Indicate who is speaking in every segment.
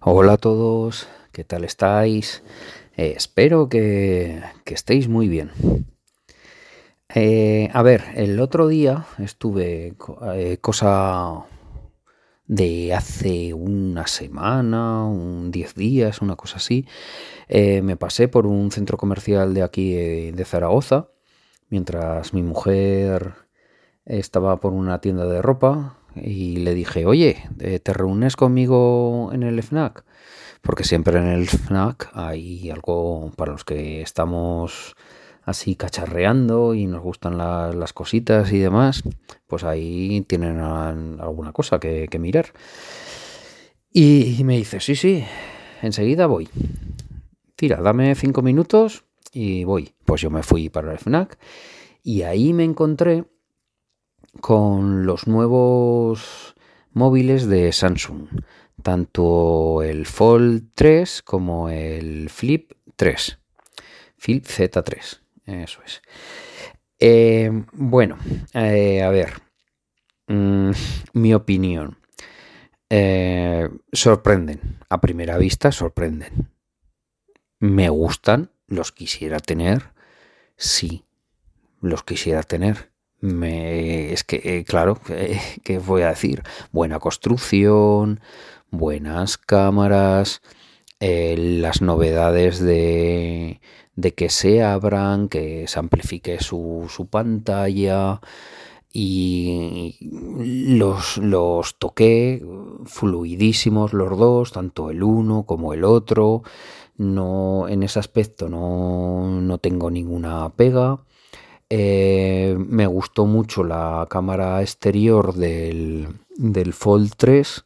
Speaker 1: Hola a todos, ¿qué tal estáis? Eh, espero que, estéis muy bien. Eh, a ver, el otro día estuve eh, cosa de hace una semana, un 10 días, una cosa así. me pasé por un centro comercial de aquí de Zaragoza, mientras mi mujer estaba por una tienda de ropa y le dije, oye, eh, ¿te reúnes conmigo en el FNAC? Porque siempre en el FNAC hay algo para los que estamos así cacharreando y nos gustan las cositas y demás, pues ahí tienen alguna cosa que, mirar. Y, me dice, sí, sí, enseguida voy. Tira, dame cinco minutos y voy. Pues yo me fui para el FNAC y ahí me encontré con los nuevos móviles de Samsung, tanto el Fold 3 como el Flip 3. Flip Z3, eso es. Eh, bueno, eh, a ver, mm, mi opinión. Eh, sorprenden, a primera vista sorprenden. Me gustan, los quisiera tener, sí, los quisiera tener es que, eh, claro, ¿qué voy a decir? Buena construcción, buenas cámaras, eh, las novedades de, de, que se abran, que se amplifique su, su pantalla y los, los toqué fluidísimos los dos, tanto el uno como el otro. No, en ese aspecto no, no tengo ninguna pega. Eh, me gustó mucho la cámara exterior del, del Fold 3.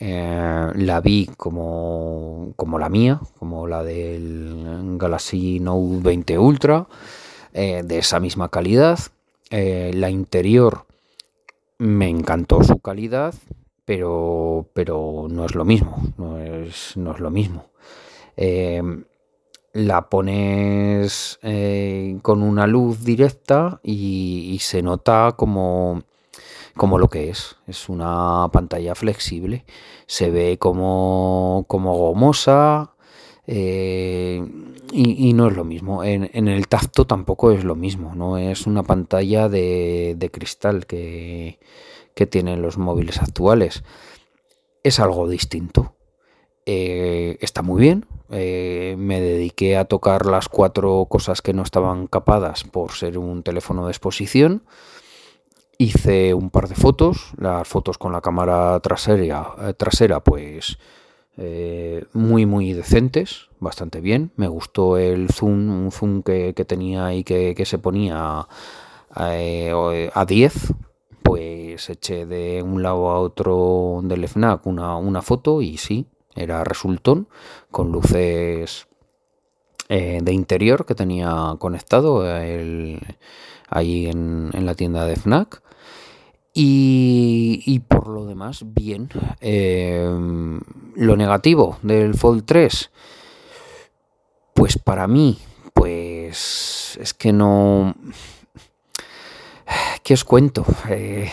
Speaker 1: Eh, la vi como, como, la mía, como la del Galaxy Note 20 Ultra, eh, de esa misma calidad. la interior me encantó su calidad, pero, pero no es lo mismo, no es, no es lo mismo la pones eh, con una luz directa y, se nota como, como, lo que es. Es una pantalla flexible. Se ve como, como gomosa. Eh, y, no es lo mismo. En, el tacto tampoco es lo mismo. No es una pantalla de, cristal que, que tienen los móviles actuales. Es algo distinto. Eh, está muy bien, eh, me dediqué a tocar las cuatro cosas que no estaban capadas por ser un teléfono de exposición. Hice un par de fotos, las fotos con la cámara trasera, eh, trasera pues muy muy decentes, bastante bien. Me gustó el zoom, un zoom que, tenía y que, se ponía a 10, pues eché de un lado a otro del FNAC una, una foto y sí, era resultón con luces eh, de interior que tenía conectado ahí en, la tienda de FNAC. Y, por lo demás, bien. Eh, lo negativo del Fold 3, pues para mí, pues es que no... ¿Qué os cuento? Eh,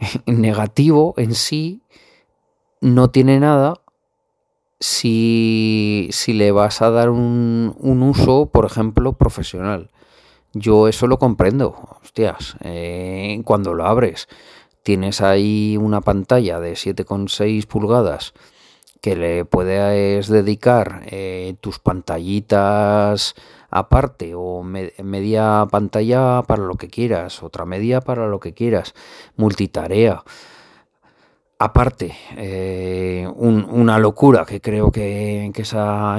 Speaker 1: negativo en sí no tiene nada si, si le vas a dar un, un, uso, por ejemplo, profesional. Yo eso lo comprendo, hostias, eh, cuando lo abres tienes ahí una pantalla de 7,6 pulgadas que le puedes dedicar eh, tus pantallitas aparte o media pantalla para lo que quieras, otra media para lo que quieras, multitarea aparte, eh, una locura que creo que, se ha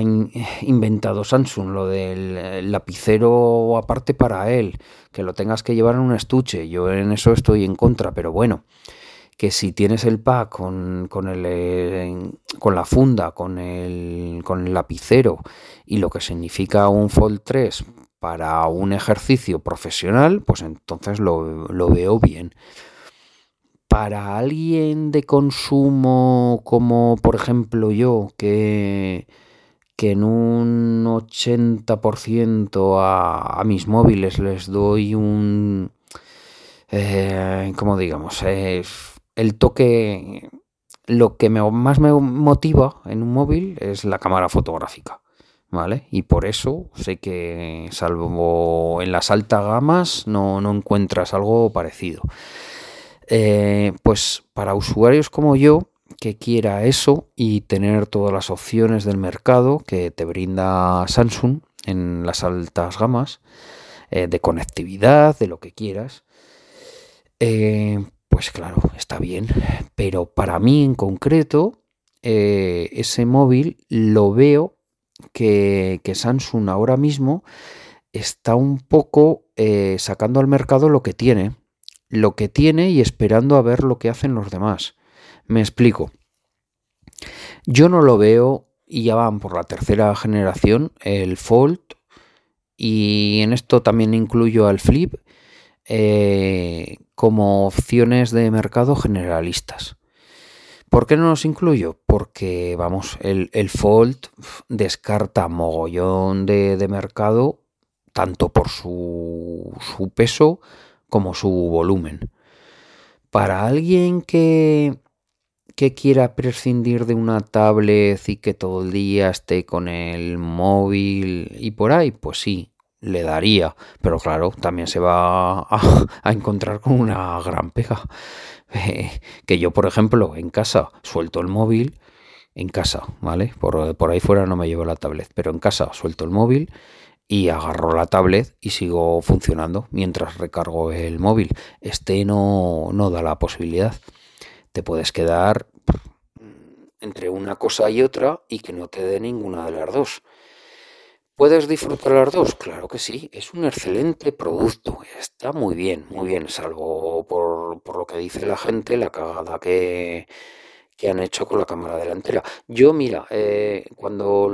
Speaker 1: inventado Samsung, lo del lapicero aparte para él, que lo tengas que llevar en un estuche. Yo en eso estoy en contra, pero bueno, que si tienes el pack con, con, el, eh, con la funda, con el, con el lapicero y lo que significa un Fold 3 para un ejercicio profesional, pues entonces lo, lo veo bien para alguien de consumo como por ejemplo yo, que, que en un 80% a, a, mis móviles les doy un, eh, como digamos, el toque, lo que más me motiva en un móvil es la cámara fotográfica. ¿Vale? Y por eso sé que, salvo en las altas gamas, no, encuentras algo parecido. Eh, pues para usuarios como yo, que quiera eso y tener todas las opciones del mercado que te brinda Samsung en las altas gamas, eh, de conectividad, de lo que quieras, eh, pues claro, está bien. Pero para mí en concreto, ese móvil lo veo que, Samsung ahora mismo está un poco sacando al mercado lo que tiene, lo que tiene y esperando a ver lo que hacen los demás. Me explico. Yo no lo veo, y ya van por la tercera generación, el Fold, y en esto también incluyo al Flip, eh, como opciones de mercado generalistas. ¿Por qué no los incluyo? Porque, vamos, el, Fold descarta mogollón de, mercado, tanto por su, su, peso como su volumen. Para alguien que, que quiera prescindir de una tablet y que todo el día esté con el móvil y por ahí, pues sí, le daría. Pero claro, también se va a, encontrar con una gran pega que yo, por ejemplo, en casa suelto el móvil, en casa, ¿vale? Por, por ahí fuera no me llevo la tablet, pero en casa suelto el móvil y agarro la tablet y sigo funcionando mientras recargo el móvil. Este no, no da la posibilidad. Te puedes quedar entre una cosa y otra y que no te dé ninguna de las dos. ¿Puedes disfrutar las dos? Claro que sí, es un excelente producto, está muy bien, muy bien, salvo por, lo que dice la gente, la cagada que, han hecho con la cámara delantera. Yo, mira, eh, cuando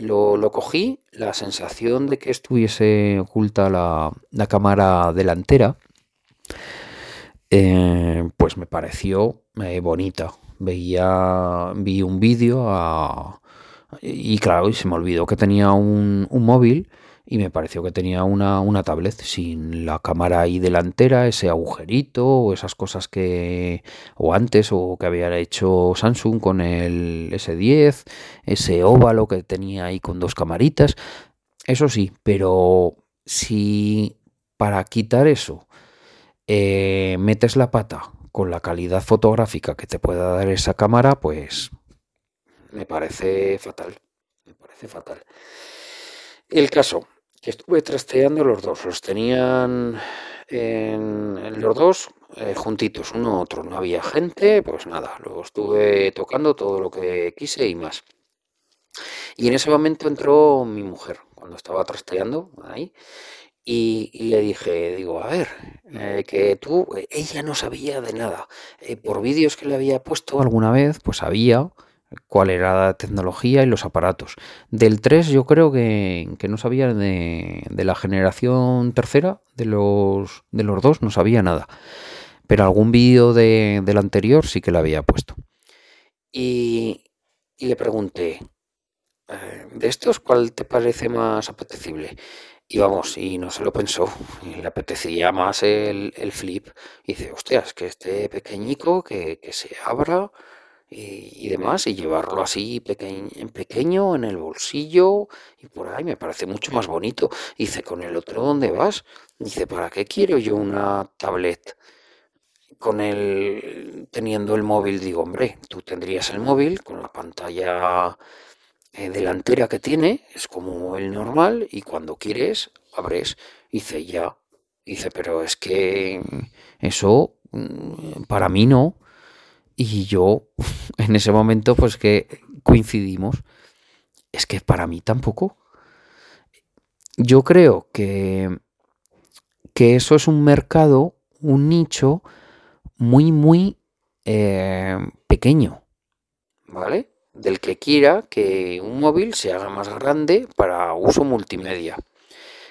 Speaker 1: lo, cogí, la sensación de que estuviese oculta la, cámara delantera, eh, pues me pareció eh, bonita. Veía, vi un vídeo a y claro, se me olvidó que tenía un, móvil y me pareció que tenía una, una, tablet sin la cámara ahí delantera, ese agujerito o esas cosas que o antes o que había hecho Samsung con el S10, ese óvalo que tenía ahí con dos camaritas. Eso sí, pero si para quitar eso eh, metes la pata con la calidad fotográfica que te pueda dar esa cámara, pues me parece fatal. Me parece fatal. El caso, estuve trasteando los dos, los tenían en, los dos eh, juntitos, uno otro. No había gente, pues nada, lo estuve tocando todo lo que quise y más. Y en ese momento entró mi mujer, cuando estaba trasteando ahí, y, le dije, digo, a ver, eh, que tú, ella no sabía de nada. Eh, por vídeos que le había puesto alguna vez, pues sabía cuál era la tecnología y los aparatos. Del 3 yo creo que, no sabía de, la generación tercera, de los, de los dos, no sabía nada. Pero algún vídeo de, del anterior sí que le había puesto. Y, le pregunté, eh, ¿de estos cuál te parece más apetecible? Y vamos, y no se lo pensó, y le apetecía más el, flip. Y dice, hostias, que este pequeñico, que, que se abra, y, demás, y llevarlo así en pequeño en el bolsillo y por ahí me parece mucho más bonito. Dice, ¿con el otro dónde vas? Dice, ¿para qué quiero yo una tablet? Con el teniendo el móvil, digo, hombre, tú tendrías el móvil con la pantalla eh, delantera que tiene, es como el normal, y cuando quieres, abres. Dice, ya. Dice, pero es que eso mm, para mí no. Y yo, en ese momento, pues que coincidimos, es que para mí tampoco. Yo creo que, que eso es un mercado, un nicho muy, muy eh, pequeño, ¿vale? Del que quiera que un móvil se haga más grande para uso multimedia.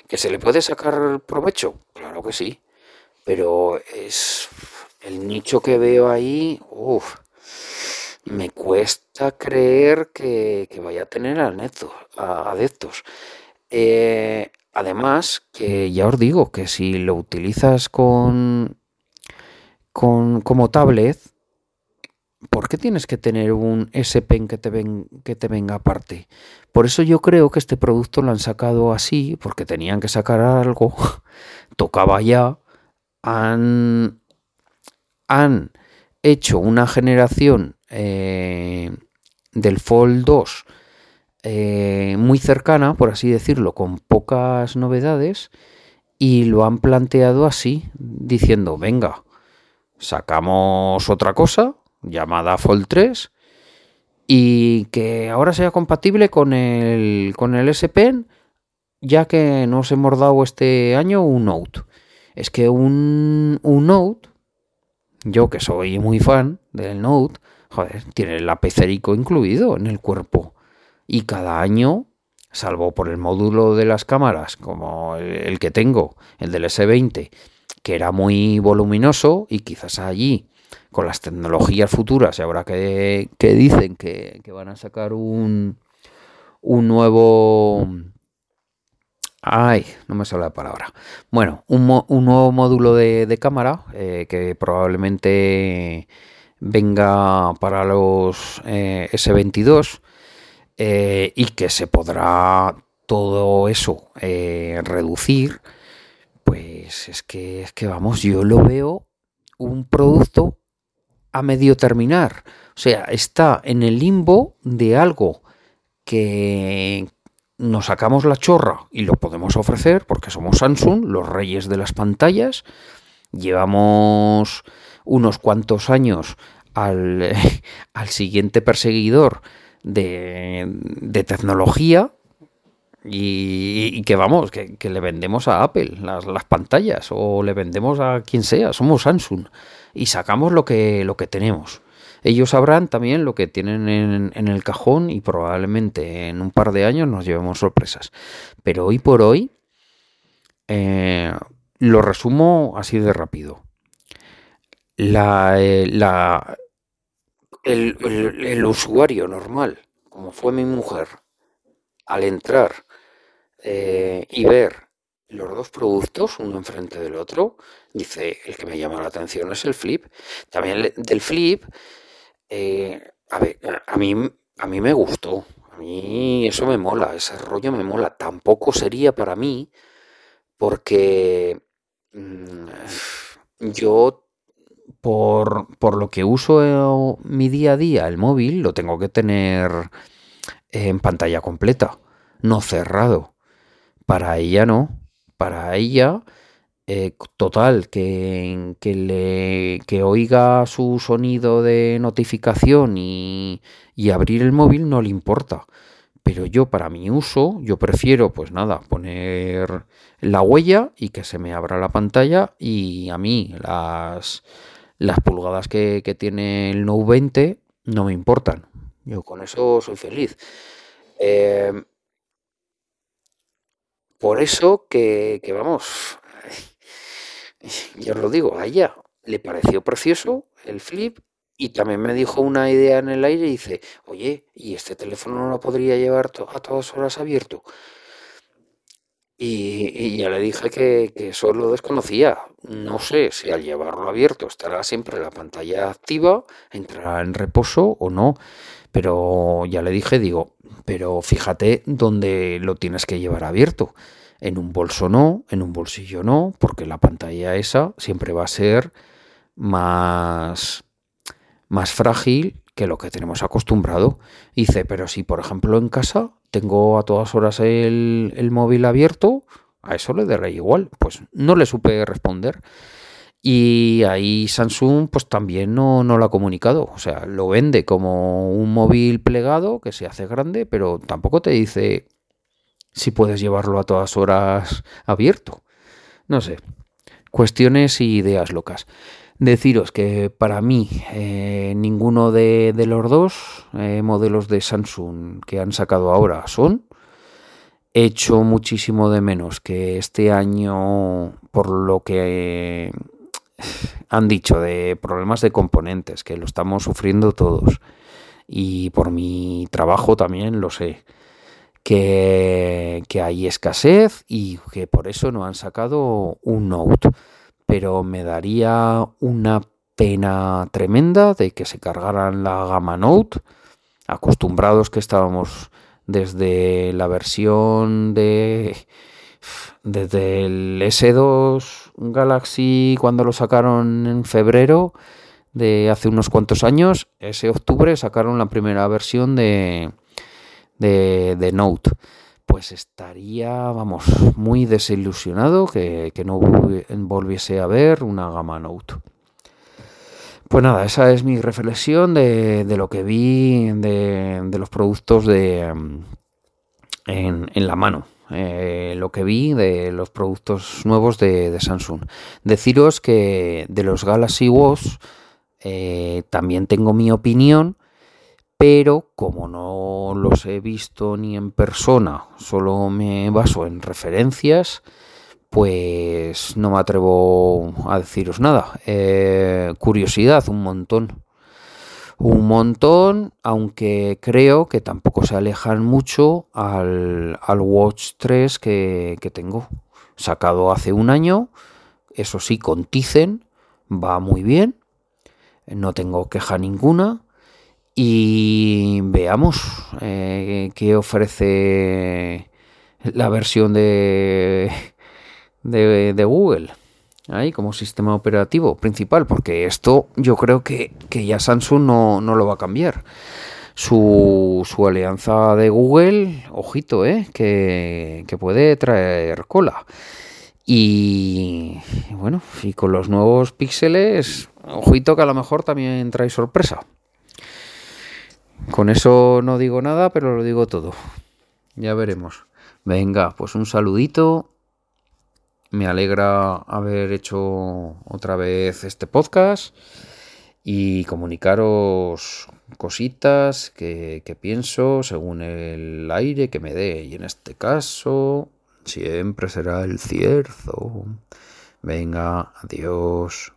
Speaker 1: ¿Que se le puede sacar provecho? Claro que sí, pero es el nicho que veo ahí, uff, me cuesta creer que, vaya a tener adeptos. Eh, además, que ya os digo que si lo utilizas con, con como tablet, ¿por qué tienes que tener un S Pen que te, ven, que te venga aparte? Por eso yo creo que este producto lo han sacado así, porque tenían que sacar algo, tocaba ya, han, han hecho una generación eh, del Fold 2 eh, muy cercana, por así decirlo, con pocas novedades, y lo han planteado así, diciendo, venga, sacamos otra cosa llamada Fold 3 y que ahora sea compatible con el, con el S Pen, ya que nos hemos dado este año un Note. Es que un, un Note, yo que soy muy fan del Note, joder, tiene el apecerico incluido en el cuerpo. Y cada año, salvo por el módulo de las cámaras, como el, que tengo, el del S20, que era muy voluminoso y quizás allí con las tecnologías futuras y ahora que, dicen que, van a sacar un, un nuevo... Ay, no me sale la palabra. Bueno, un, nuevo módulo de, cámara eh, que probablemente venga para los eh, S22 eh, y que se podrá todo eso reducir, pues es que, es que vamos, yo lo veo un producto a medio terminar. O sea, está en el limbo de algo que nos sacamos la chorra y lo podemos ofrecer porque somos Samsung, los reyes de las pantallas. Llevamos unos cuantos años al, siguiente perseguidor de, tecnología y, que vamos, que, le vendemos a Apple las, las, pantallas o le vendemos a quien sea, somos Samsung y sacamos lo que, lo que tenemos. Ellos sabrán también lo que tienen en, el cajón y probablemente en un par de años nos llevemos sorpresas. Pero hoy por hoy eh, lo resumo así de rápido. La, eh, el, usuario normal, como fue mi mujer, al entrar eh, y ver los dos productos, uno enfrente del otro, dice, el que me llama la atención es el flip. También del flip, eh, a ver, a mí, a mí me gustó, a mí eso me mola, ese rollo me mola. Tampoco sería para mí, porque mm, yo, por, por, lo que uso mi día a día, el móvil, lo tengo que tener en pantalla completa, no cerrado. Para ella no para ella, eh, total, que, que, le, que oiga su sonido de notificación y, y abrir el móvil no le importa. Pero yo para mi uso, yo prefiero pues nada, poner la huella y que se me abra la pantalla y a mí las, las pulgadas que, tiene el Note 20 no me importan. Yo con eso soy feliz. Eh, por eso que, vamos, yo os lo digo, a ella le pareció precioso el flip y también me dijo una idea en el aire y dice, oye, ¿y este teléfono no lo podría llevar a todas horas abierto? Y, ya le dije que, que, eso lo desconocía. No sé si al llevarlo abierto estará siempre la pantalla activa, entrará en reposo o no. Pero ya le dije, digo, pero fíjate dónde lo tienes que llevar abierto. En un bolso no, en un bolsillo no, porque la pantalla esa siempre va a ser más, más frágil que lo que tenemos acostumbrado. Dice, pero si por ejemplo en casa tengo a todas horas el, el móvil abierto, a eso le daré igual. Pues no le supe responder. Y ahí Samsung pues también no, no lo ha comunicado. O sea, lo vende como un móvil plegado que se hace grande, pero tampoco te dice si puedes llevarlo a todas horas abierto. No sé. Cuestiones y ideas locas. Deciros que para mí eh, ninguno de, los dos eh, modelos de Samsung que han sacado ahora son. He hecho muchísimo de menos que este año, por lo que han dicho de problemas de componentes, que lo estamos sufriendo todos. Y por mi trabajo también lo sé. Que, hay escasez y que por eso no han sacado un Note. Pero me daría una pena tremenda de que se cargaran la gama Note, acostumbrados que estábamos desde la versión de desde el S2 Galaxy cuando lo sacaron en febrero de hace unos cuantos años, ese octubre sacaron la primera versión de, de, Note. Pues estaría, vamos, muy desilusionado que, no volviese a ver una gama Note. Pues nada, esa es mi reflexión de, lo que vi de, los productos de, en, la mano. Eh, lo que vi de los productos nuevos de, Samsung. Deciros que de los Galaxy Watch eh, también tengo mi opinión, pero como no los he visto ni en persona, solo me baso en referencias, pues no me atrevo a deciros nada. Eh, curiosidad, un montón. Un montón, aunque creo que tampoco se alejan mucho al, Watch 3 que, que tengo. Sacado hace un año, eso sí, con Tizen, va muy bien no tengo queja ninguna. Y veamos eh, qué ofrece la versión de, de, Google ahí como sistema operativo principal, porque esto yo creo que, ya Samsung no, lo va a cambiar. Su, su, alianza de Google, ojito, eh, que, que puede traer cola. Y bueno, y con los nuevos píxeles, ojito que a lo mejor también trae sorpresa. Con eso no digo nada, pero lo digo todo. Ya veremos. Venga, pues un saludito. Me alegra haber hecho otra vez este podcast y comunicaros cositas que, pienso según el aire que me dé. Y en este caso, siempre será el cierzo. Venga, adiós.